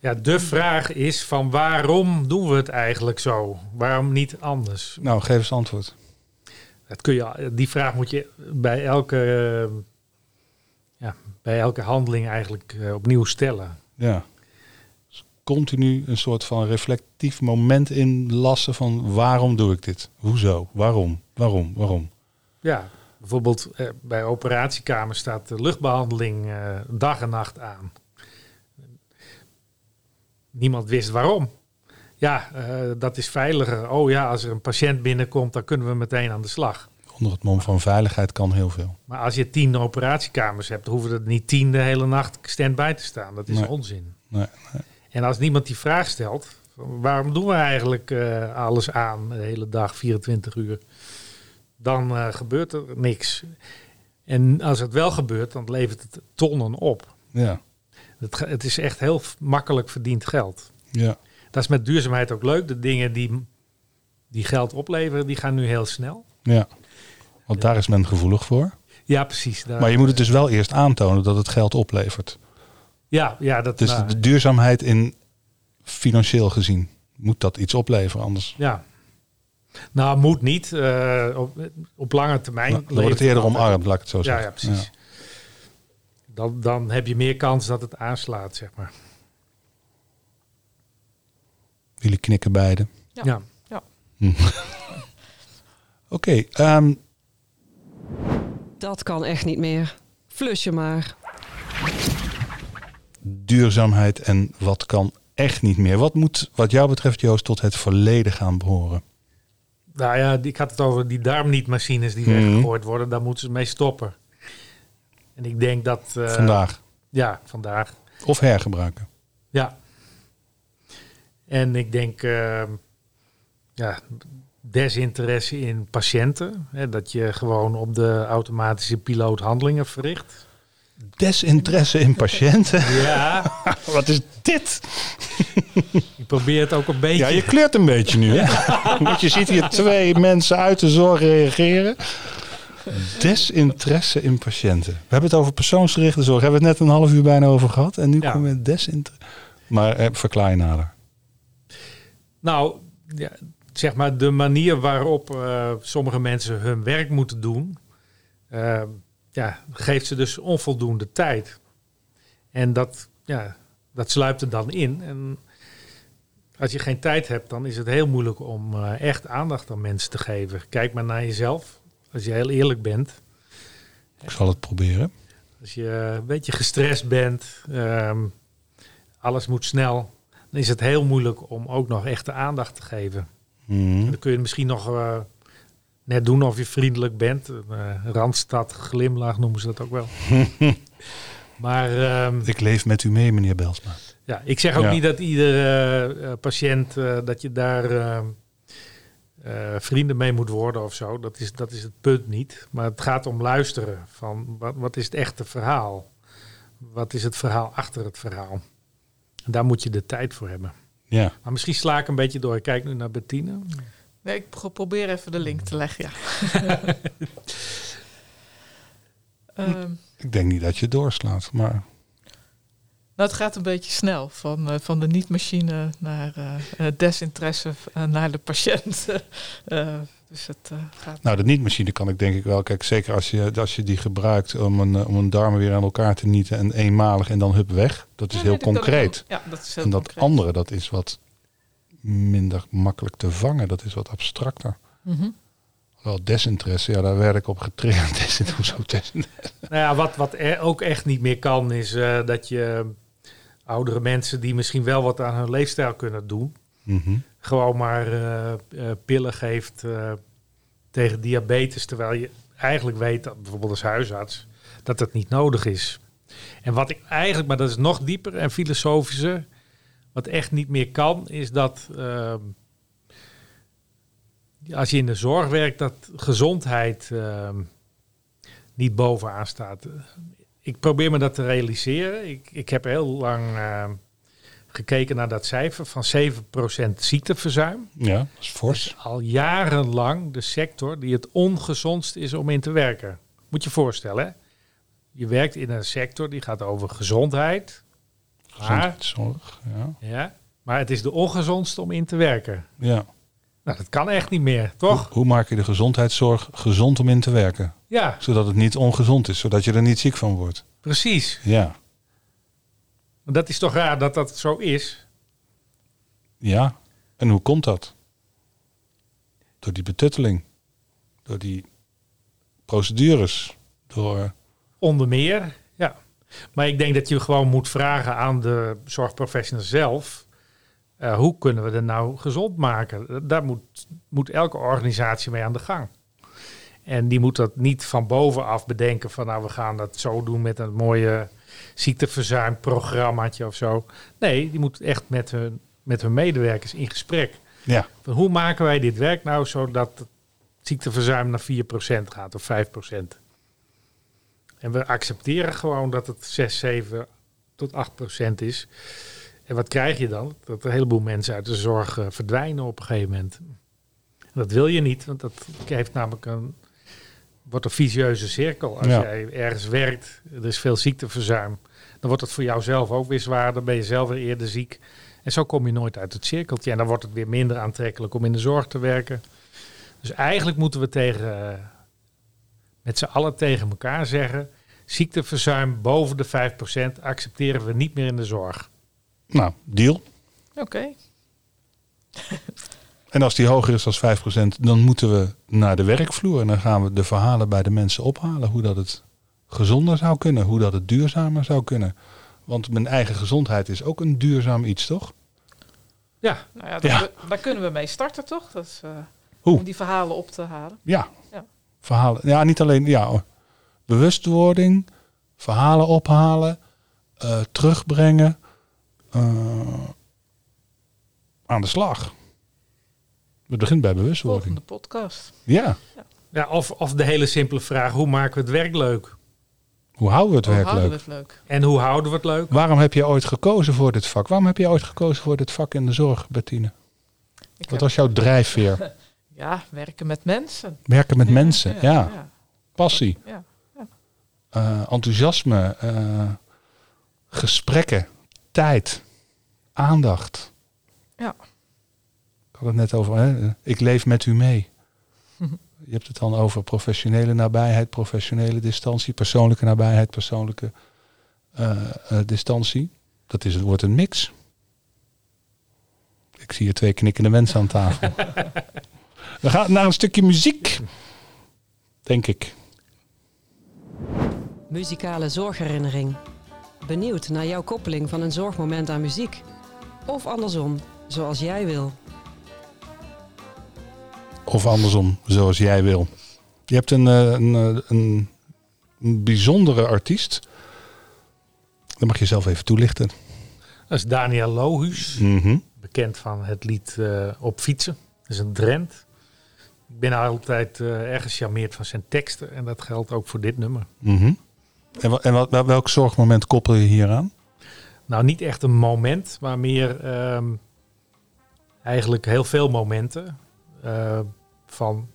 Ja, de vraag is van waarom doen we het eigenlijk zo? Waarom niet anders? Nou, geef eens antwoord. Dat kun je, die vraag moet je bij elke, eh, ja, bij elke handeling eigenlijk eh, opnieuw stellen. Ja. Continu een soort van reflectief moment inlassen van waarom doe ik dit? Hoezo? Waarom? Waarom? Waarom? Ja, bijvoorbeeld eh, bij operatiekamers staat de luchtbehandeling eh, dag en nacht aan. Niemand wist waarom. Ja, eh, dat is veiliger. Oh ja, als er een patiënt binnenkomt, dan kunnen we meteen aan de slag. Onder het mom van veiligheid kan heel veel. Maar als je tien operatiekamers hebt, hoeven er niet tien de hele nacht stand-by te staan. Dat is Nee. onzin. Nee, En als niemand die vraag stelt, waarom doen we eigenlijk eh, alles aan de hele dag, 24 uur? Dan eh, gebeurt er niks. En als het wel gebeurt, dan levert het tonnen op. Ja. Het, het is echt heel makkelijk verdiend geld. Ja. Dat is met duurzaamheid ook leuk. De dingen die, die geld opleveren, die gaan nu heel snel. Ja, want daar is men gevoelig voor. Ja, precies. Daar- Maar je moet het dus wel eerst aantonen dat het geld oplevert. Ja, ja dat Dus nou, de duurzaamheid in financieel gezien moet dat iets opleveren, anders Ja. Nou, moet niet. Eh, op, op lange termijn. dan wordt het eerder omarmd, laat ik het zo Ja, zeggen. ja, precies. Dan, dan heb je meer kans dat het aanslaat, zeg maar. Jullie knikken beide. Ja. Ja. Oké, ehm, Dat kan echt niet meer. Flus je maar. Duurzaamheid en wat kan echt niet meer. Wat moet wat jou betreft, Joost, tot het verleden gaan behoren? Nou ja, ik had het over die darmnietmachines die Mhm. weggegooid worden. Daar moeten ze mee stoppen. En ik denk dat... eh, Vandaag. Ja, vandaag. Of hergebruiken. Ja. En ik denk... eh, ja, desinteresse in patiënten. Hè, dat je gewoon op de automatische piloot handelingen verricht. Desinteresse in patiënten. Ja, wat is dit? ik probeer het ook een beetje... Ja, je kleurt een beetje nu. Hè? Want je ziet hier twee mensen uit de zorg reageren. Desinteresse in patiënten. We hebben het over persoonsgerichte zorg. Hebben we het net een half uur bijna over gehad. En nu Ja. komen we desinteresse. Maar eh, verklaar je nader. Nou, ja, zeg maar de manier waarop eh, sommige mensen hun werk moeten doen, eh, ja, geeft ze dus onvoldoende tijd. En dat, ja, dat sluipt er dan in. En als je geen tijd hebt, dan is het heel moeilijk om eh, echt aandacht aan mensen te geven. Kijk maar naar jezelf. Als je heel eerlijk bent. Ik zal het proberen. Als je een beetje gestrest bent, ehm, alles moet snel, dan is het heel moeilijk om ook nog echte aandacht te geven. Mhm. Dan kun je misschien nog eh, net doen of je vriendelijk bent. Eh, Randstad glimlach noemen ze dat ook wel. maar ehm, Ik leef met u mee, meneer Belsma. ja, ik zeg ook Ja. niet dat iedere eh, patiënt eh, dat je daar ehm, eh, vrienden mee moet worden of zo. Dat is, dat is het punt niet. Maar het gaat om luisteren. Van wat, wat is het echte verhaal? Wat is het verhaal achter het verhaal? En daar moet je de tijd voor hebben. Ja. Maar misschien sla ik een beetje door. Ik kijk nu naar Bettine. Nee, ik pro- probeer even de link te leggen, ja. Ehm, Ik denk niet dat je doorslaat. Maar nou, het gaat een beetje snel. Van, eh, van de niet-machine naar eh, desinteresse eh, naar de patiënt. Dus het gaat... nou, de niet-machine kan ik denk ik wel. Kijk, zeker als je, als je die gebruikt om een, om een darmen weer aan elkaar te nieten. En eenmalig en dan hup weg. Dat is Ja, heel dat concreet. Ja, dat is heel En dat concreet. andere, dat is wat minder makkelijk te vangen. Dat is wat abstracter. Mhm. Wel desinteresse, ja, daar werd ik op getriggerd. Hoezo desinteresse? Nou ja, wat, wat er ook echt niet meer kan, is eh, dat je oudere mensen die misschien wel wat aan hun leefstijl kunnen doen, Mhm. gewoon maar eh, eh, pillen geeft eh, tegen diabetes, terwijl je eigenlijk weet, dat, bijvoorbeeld als huisarts, dat het niet nodig is. En wat ik eigenlijk, maar dat is nog dieper en filosofischer, wat echt niet meer kan, is dat ehm, als je in de zorg werkt, dat gezondheid ehm, niet bovenaan staat. Ik probeer me dat te realiseren. Ik, ik heb heel lang ehm, gekeken naar dat cijfer van 7% ziekteverzuim. Ja, dat is fors. Al jarenlang de sector die het ongezondst is om in te werken. Moet je je voorstellen, hè? Je werkt in een sector die gaat over gezondheid. Gezondheidszorg, ja. ja, maar het is de ongezondste om in te werken. ja. Nou, dat kan echt niet meer, toch? Hoe, hoe maak je de gezondheidszorg gezond om in te werken? Ja, Zodat het niet ongezond is, zodat je er niet ziek van wordt. precies. Ja, Dat is toch raar dat dat zo is? ja. En hoe komt dat? Door die betutteling. Door die procedures. Door... Onder meer. Maar ik denk dat je gewoon moet vragen aan de zorgprofessional zelf. eh, hoe kunnen we er nou gezond maken? Daar moet, moet elke organisatie mee aan de gang. En die moet dat niet van bovenaf bedenken van nou we gaan dat zo doen met een mooie ziekteverzuimprogrammaatje of zo. Nee, die moet echt met hun, met hun medewerkers in gesprek. Ja, Van hoe maken wij dit werk nou zodat het ziekteverzuim naar 4% gaat of 5%? En we accepteren gewoon dat het 6, 7 tot 8% is. En wat krijg je dan? Dat een heleboel mensen uit de zorg eh, verdwijnen op een gegeven moment. En dat wil je niet, want dat heeft namelijk een, wordt een vicieuze cirkel. Als Ja. jij ergens werkt, er is veel ziekteverzuim, dan wordt het voor jou zelf ook weer zwaar. Dan ben je zelf weer eerder ziek. En zo kom je nooit uit het cirkeltje. En dan wordt het weer minder aantrekkelijk om in de zorg te werken. Dus eigenlijk moeten we tegen, eh, met z'n allen tegen elkaar zeggen... ziekteverzuim boven de 5% accepteren we niet meer in de zorg. nou, deal. Oké. En als die hoger is dan 5%, dan moeten we naar de werkvloer. En dan gaan we de verhalen bij de mensen ophalen. Hoe dat het gezonder zou kunnen. Hoe dat het duurzamer zou kunnen. Want mijn eigen gezondheid is ook een duurzaam iets, toch? Ja, Nou ja, daar, Ja. we- daar kunnen we mee starten, toch? Dat is, eh, Hoe? om die verhalen op te halen. Ja. Ja. Verhalen. Ja, niet alleen. Ja, bewustwording, verhalen ophalen, eh, terugbrengen. eh, aan de slag. Het begint bij bewustwording. Volgende podcast. Ja. ja of, of de hele simpele vraag, hoe maken we het werk leuk? Hoe houden we het Hoe werk leuk? we het leuk? En hoe houden we het leuk? Waarom heb je ooit gekozen voor dit vak? Waarom heb je ooit gekozen voor dit vak in de zorg, Bettine? Ik Wat heb- was jouw drijfveer? ja, werken met mensen. Werken met Ja, mensen, ja. passie, Ja. eh, enthousiasme, eh, gesprekken, tijd, aandacht. Ja. Ik had het net over, hè? ik leef met u mee. Je hebt het dan over professionele nabijheid, professionele distantie, persoonlijke nabijheid, persoonlijke eh, eh, distantie. Dat is, het wordt een mix. Ik zie hier twee knikkende mensen aan tafel. We gaan naar een stukje muziek. Denk ik. Muzikale zorgherinnering. Benieuwd naar jouw koppeling van een zorgmoment aan muziek? Of andersom, zoals jij wil. Of andersom, zoals jij wil. Je hebt een, eh, een, eh, een, een bijzondere artiest. Dat mag je zelf even toelichten. Dat is Daniel Lohuus, Mhm. bekend van het lied eh, Op fietsen. Dat is een Drent. Ik ben altijd eh, erg gecharmeerd van zijn teksten en dat geldt ook voor dit nummer. Mhm. En, en wat, welk zorgmoment koppel je hier aan? Nou, niet echt een moment, maar meer ehm, eigenlijk heel veel momenten eh, van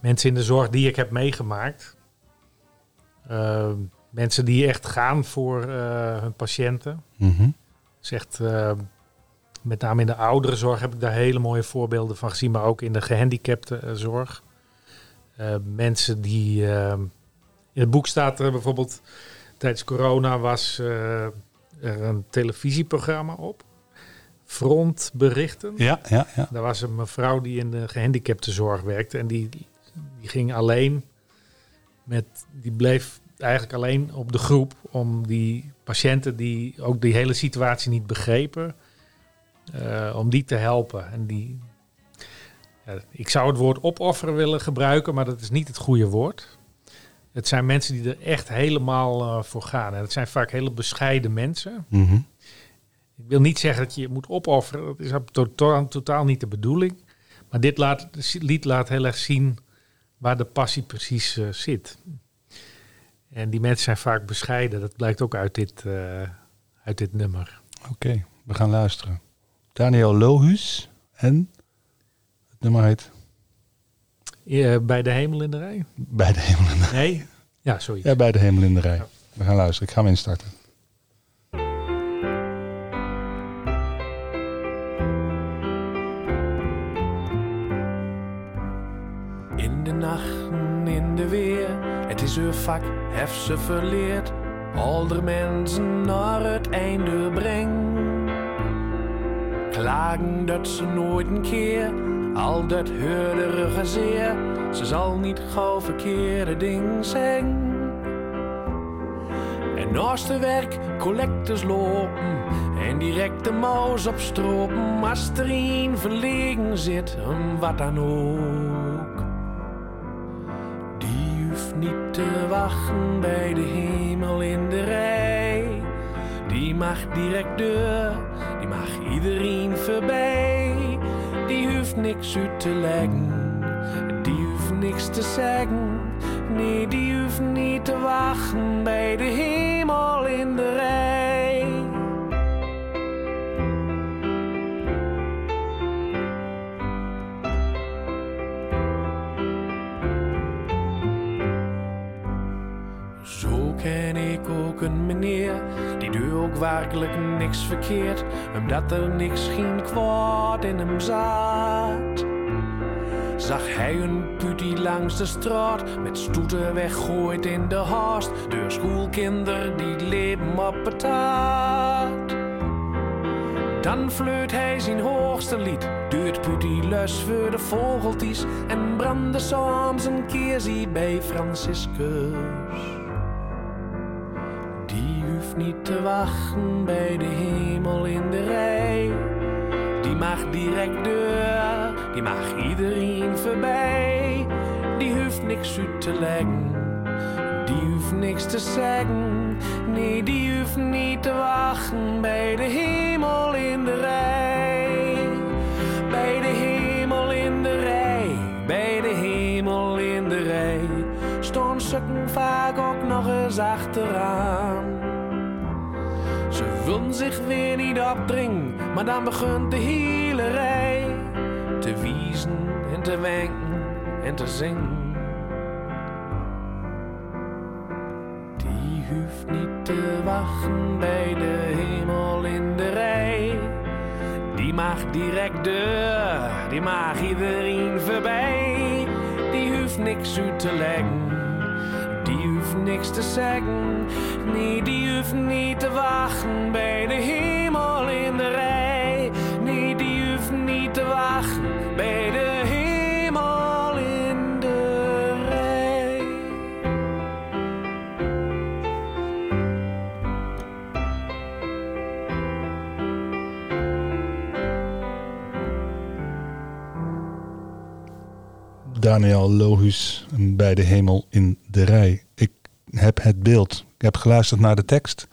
mensen in de zorg die ik heb meegemaakt. Ehm, mensen die echt gaan voor eh, hun patiënten. Mhm. Zegt, eh, met name in de ouderenzorg heb ik daar hele mooie voorbeelden van gezien, maar ook in de gehandicaptenzorg. Eh mensen die. eh, in het boek staat er bijvoorbeeld. Tijdens corona was eh, er een televisieprogramma op. Frontberichten. Ja, ja, ja. Daar was een mevrouw die in de gehandicaptenzorg werkte. En die, die ging alleen met. Die bleef eigenlijk alleen op de groep om die patiënten die ook die hele situatie niet begrepen. Eh, om die te helpen. En die. ja, ik zou het woord opofferen willen gebruiken, maar dat is niet het goede woord. Het zijn mensen die er echt helemaal eh, voor gaan. En het zijn vaak hele bescheiden mensen. Mhm. Ik wil niet zeggen dat je je moet opofferen. Dat is totaal, totaal niet de bedoeling. Maar dit laat, lied laat heel erg zien waar de passie precies eh, zit. En die mensen zijn vaak bescheiden. Dat blijkt ook uit dit, uit dit nummer. Oké, we gaan luisteren. Daniel Lohuus en het nummer heet Eh, bij de hemel in de rij? Bij de Hemel in de Nee? Ja, zoiets. Ja, bij de Hemel in de Rij. We gaan luisteren. Ik ga hem instarten. In de nachten, in de weer, het is uw vak, hef ze verleerd. Al de mensen naar het einde breng. Klagen dat ze nooit een keer, al dat heurderige zeer. Ze zal niet gauw verkeerde ding zeggen. En naast de werk collectors lopen en direct de maus opstropen als er een verlegen zit, en wat dan ook. Die hoeft niet te wachten bij de hemel in de rij. Mag direct deur, die mag iedereen voorbij. Die hoeft niks uit te leggen, die hoeft niks te zeggen. Nee, die hoeft niet te wachten bij de hemel in de rij. Zo ken ik ook een meneer, ook werkelijk niks verkeerd, omdat er niks geen kwaad in hem zat. Zag hij een putie langs de straat, met stoeten weggooid in de haast, door schoolkinderen die leven op het taart. Dan fleut hij zijn hoogste lied, duurt putie lus voor de vogeltjes en brandde soms een keer zie bij Franciscus. Niet te wachten bij de hemel in de rij. Die mag direct deur, die mag iedereen voorbij. Die hoeft niks uit te leggen, die hoeft niks te zeggen. Nee, die hoeft niet te wachten bij de hemel in de rij. Bij de hemel in de rij, bij de hemel in de rij. Staan stukken vaak ook nog eens achteraan. Ze willen zich weer niet opdringen, maar dan begint de hele rij te wiezen en te wenken en te zingen. hoeft niet te wachten bij de hemel in de rij. Die mag direct deur, die mag iedereen voorbij. Die hoeft niks uit te leggen, die hoeft niks te zeggen. Nee, die hoeft niet te wachten bij de hemel in de rij. Nee, die hoeft niet te wachten bij de hemel in de rij. Daniel Lohus bij de hemel in de rij. Ik heb het beeld. Ik heb geluisterd naar de tekst.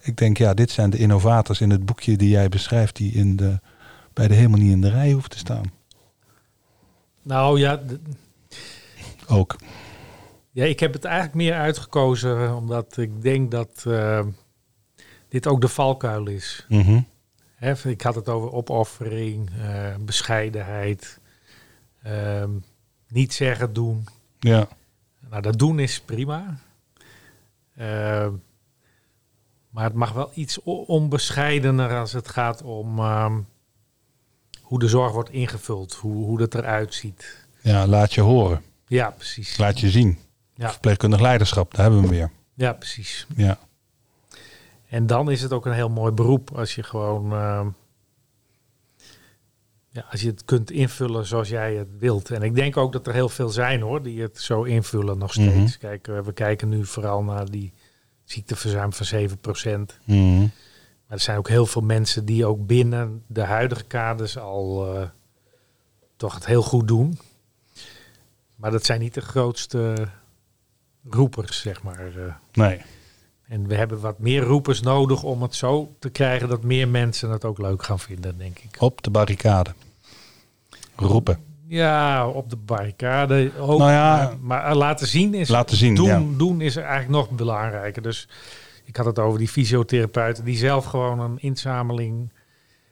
Ik denk, ja, dit zijn de innovators in het boekje die jij beschrijft, die in de, bij de hemel niet in de rij hoeven te staan. Nou ja, Ook. ja, ik heb het eigenlijk meer uitgekozen omdat ik denk dat eh, dit ook de valkuil is. Mhm. Hè, ik had het over opoffering, eh, bescheidenheid, ehm, niet zeggen doen. Ja, Nou, dat doen is prima. Ehm, maar het mag wel iets onbescheidener als het gaat om ehm, hoe de zorg wordt ingevuld, hoe, hoe dat eruit ziet. ja, laat je horen. Ja, precies. Laat je zien. Ja. Verpleegkundig leiderschap, daar hebben we hem weer. Ja, precies. Ja, En dan is het ook een heel mooi beroep als je gewoon. Ja, als je het kunt invullen zoals jij het wilt. En ik denk ook dat er heel veel zijn hoor, die het zo invullen nog steeds. Mhm. Kijk, eh, we kijken nu vooral naar die ziekteverzuim van 7%. Mhm. Maar er zijn ook heel veel mensen die ook binnen de huidige kaders al eh, toch het heel goed doen. Maar dat zijn niet de grootste roepers, zeg maar. eh. nee. En we hebben wat meer roepers nodig om het zo te krijgen dat meer mensen het ook leuk gaan vinden, denk ik. Op de barricade. Roepen. Ja, op de barricade ook. Nou ja, maar, maar eh, laten zien is Laten zien, doen, ja. doen is eigenlijk nog belangrijker. Dus ik had het over die fysiotherapeuten die zelf gewoon een inzameling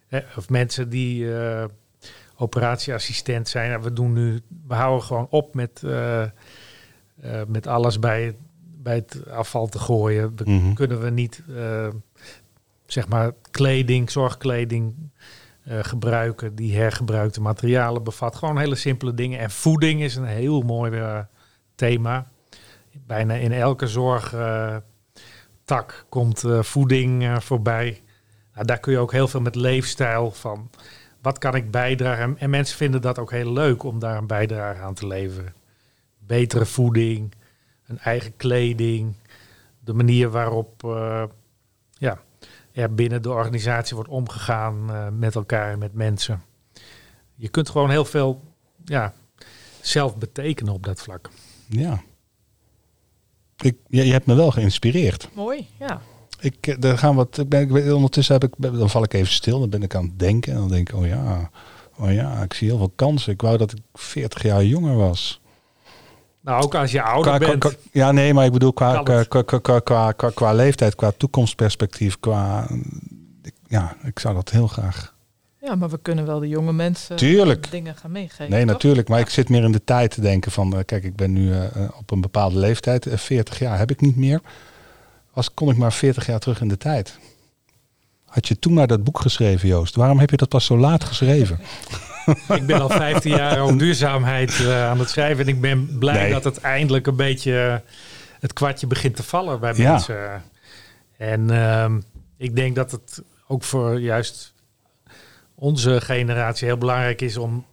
hè, of mensen die eh, operatieassistent zijn. En we doen nu, we houden gewoon op met, eh, met alles bij, het- bij het afval te gooien. Mhm. kunnen we niet eh, zeg maar kleding, zorgkleding eh, gebruiken die hergebruikte materialen bevat. Gewoon hele simpele dingen. En voeding is een heel mooi eh, thema. Bijna in elke zorgtak komt voeding voorbij. Nou, daar kun je ook heel veel met leefstijl van. Wat kan ik bijdragen? En, en mensen vinden dat ook heel leuk om daar een bijdrage aan te leveren. Betere voeding, een eigen kleding, de manier waarop eh, ja, er binnen de organisatie wordt omgegaan eh, met elkaar en met mensen. Je kunt gewoon heel veel ja, zelf betekenen op dat vlak. Ja. Ik, je, je hebt me wel geïnspireerd. Mooi, ja. Ik, eh, er gaan wat, ik ben, ik ben- ondertussen heb ik, dan val ik even stil. Dan ben ik aan het denken. En dan denk ik, oh ja, oh ja, ik zie heel veel kansen. Ik wou dat ik 40 jaar jonger was. Nou, ook als je ouder Qua, bent. qua- ja, nee, maar ik bedoel qua, qua, qua, qua, qua, qua, qua, qua leeftijd, qua toekomstperspectief, qua... ik- Ja, ik zou dat heel graag. Ja, maar we kunnen wel de jonge mensen Tuurlijk. dingen gaan meegeven. Nee, toch? natuurlijk. Maar ik zit meer in de tijd te denken van... eh, kijk, ik ben nu eh, eh, op een bepaalde leeftijd. eh, 40 jaar heb ik niet meer. Was, kon ik maar 40 jaar terug in de tijd. Had je toen maar dat boek geschreven, Joost? Waarom heb je dat pas zo laat geschreven? Ik ben al 15 jaar over duurzaamheid eh, aan het schrijven. En ik ben blij Nee. dat het eindelijk een beetje eh, het kwartje begint te vallen bij Ja. mensen. En ehm, ik denk dat het ook voor juist onze generatie heel belangrijk is om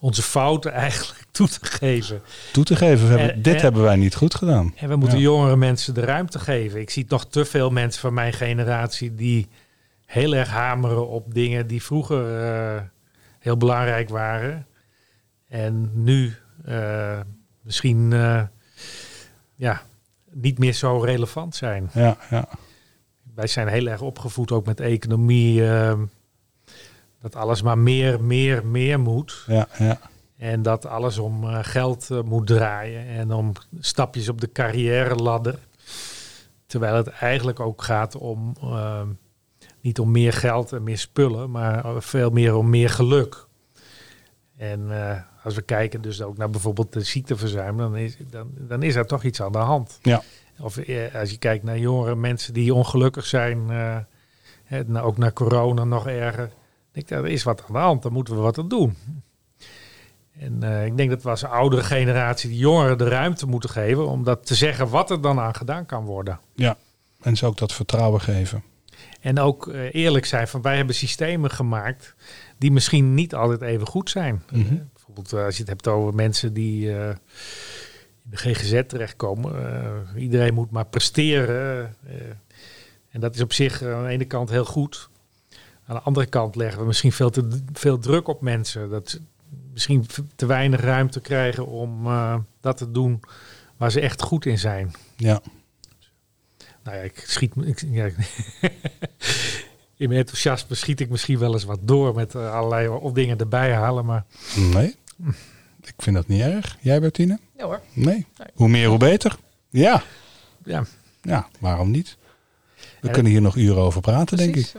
onze fouten eigenlijk toe te geven. Toe te geven, we hebben, dit hebben wij niet goed gedaan. En we moeten Ja. jongere mensen de ruimte geven. Ik zie nog te veel mensen van mijn generatie die heel erg hameren op dingen die vroeger eh, heel belangrijk waren. En nu eh, misschien eh, ja, niet meer zo relevant zijn. Ja, ja. Wij zijn heel erg opgevoed ook met economie. eh, dat alles maar meer, meer, meer moet. ja, ja. En dat alles om eh, geld moet draaien en om stapjes op de carrière ladder. Terwijl het eigenlijk ook gaat om eh, niet om meer geld en meer spullen, maar veel meer om meer geluk. En eh, als we kijken dus ook naar bijvoorbeeld de ziekteverzuim, dan is, dan, dan is er toch iets aan de hand. Ja. Of eh, als je kijkt naar jongere mensen die ongelukkig zijn, eh, nou, ook naar corona nog erger. Ik denk, er is wat aan de hand, dan moeten we wat aan doen. En ik denk dat we als oudere generatie die jongeren de ruimte moeten geven om dat te zeggen wat er dan aan gedaan kan worden. En ze ook dat vertrouwen geven. En ook eh, eerlijk zijn van wij hebben systemen gemaakt die misschien niet altijd even goed zijn. Eh, bijvoorbeeld eh, als je het hebt over mensen die in de GGZ terechtkomen. eh, iedereen moet maar presteren. en dat is op zich aan de ene kant heel goed. Aan de andere kant leggen we misschien veel te veel druk op mensen. Dat ze misschien te weinig ruimte krijgen om dat te doen waar ze echt goed in zijn. Ja. Nou ja, ik schiet. me- Ik, ja, in mijn enthousiasme schiet ik misschien wel eens wat door met eh, allerlei of dingen erbij halen. Maar Nee. Ik vind dat niet erg. Jij Bertine? Ja hoor. Nee. Nee. Hoe meer, hoe beter. Ja. ja. Ja, waarom niet? We En- kunnen hier nog uren over praten, denk ik.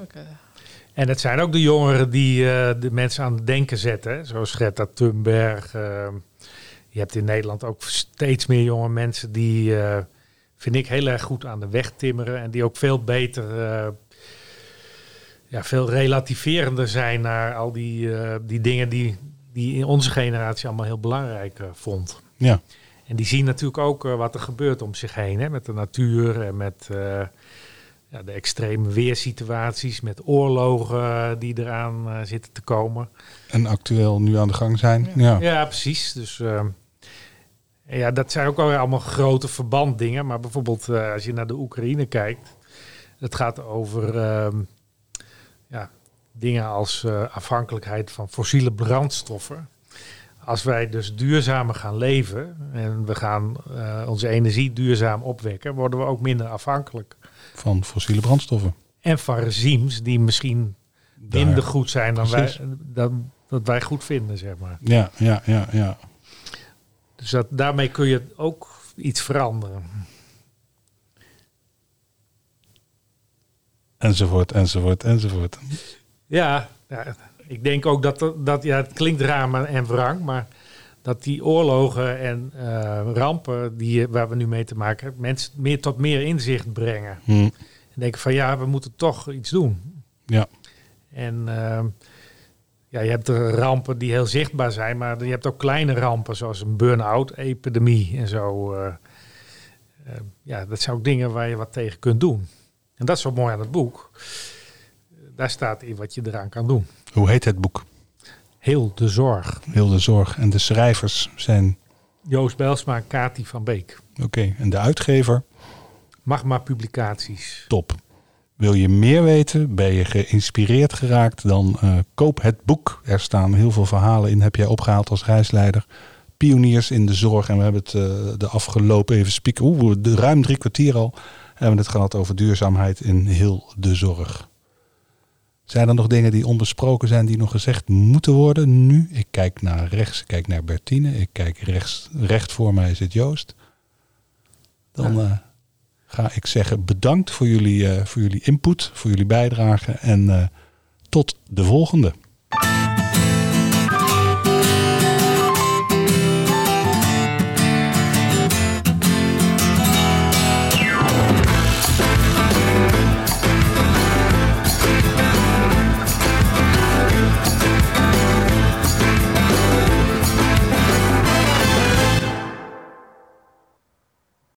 En het zijn ook de jongeren die eh, de mensen aan het denken zetten. Hè? Zoals Greta Thunberg. eh, je hebt in Nederland ook steeds meer jonge mensen die, eh, vind ik, heel erg goed aan de weg timmeren. En die ook veel beter, eh, ja, veel relativerender zijn naar al die, eh, die dingen die, die in onze generatie allemaal heel belangrijk eh, vond. Ja. En die zien natuurlijk ook wat er gebeurt om zich heen. Hè? Met de natuur en met eh, ja, de extreme weersituaties. Met oorlogen die eraan eh, zitten te komen. En actueel nu aan de gang zijn. Ja. Ja, precies. Dus ja, dat zijn ook wel allemaal grote verbanddingen. Maar bijvoorbeeld eh, als je naar de Oekraïne kijkt. Het gaat over ehm, ja, dingen als eh, afhankelijkheid van fossiele brandstoffen. Als wij dus duurzamer gaan leven en we gaan eh, onze energie duurzaam opwekken, worden we ook minder afhankelijk. Van fossiele brandstoffen. En van regimes die misschien Daar- minder goed zijn dan wij, dan, dat wij goed vinden, zeg maar. Ja, ja, ja, ja. Dus dat, daarmee kun je ook iets veranderen. Enzovoort, enzovoort, enzovoort. Ja, ja, ik denk ook dat, dat ja, het klinkt raar maar- en wrang, maar dat die oorlogen en eh, rampen die, waar we nu mee te maken hebben, mensen meer tot meer inzicht brengen. Hm. En denken van ja, we moeten toch iets doen. Ja. En ehm, ja, je hebt er rampen die heel zichtbaar zijn, maar je hebt ook kleine rampen zoals een burn-out epidemie en zo. eh. Eh, ja, dat zijn ook dingen waar je wat tegen kunt doen. En dat is zo mooi aan het boek. Daar staat in wat je eraan kan doen. Hoe heet het boek? Heel de zorg. Heel de zorg. En de schrijvers zijn Joost Belsma en Kati van Beek. oké. En de uitgever, Magma Publicaties. top. Wil je meer weten? Ben je geïnspireerd geraakt? Dan eh, koop het boek. Er staan heel veel verhalen in. Heb jij opgehaald als reisleider? Pioniers in de zorg. En we hebben het eh, de afgelopen even spieken. Oeh, de ruim drie kwartier al. Hebben we het gehad over duurzaamheid in heel de zorg. Zijn er nog dingen die onbesproken zijn die nog gezegd moeten worden nu? Ik kijk naar rechts, ik kijk naar Bertine. Ik kijk rechts, recht voor mij zit Joost. Dan Ja. eh, ga ik zeggen bedankt voor jullie, eh, voor jullie input, voor jullie bijdrage. En eh, tot de volgende.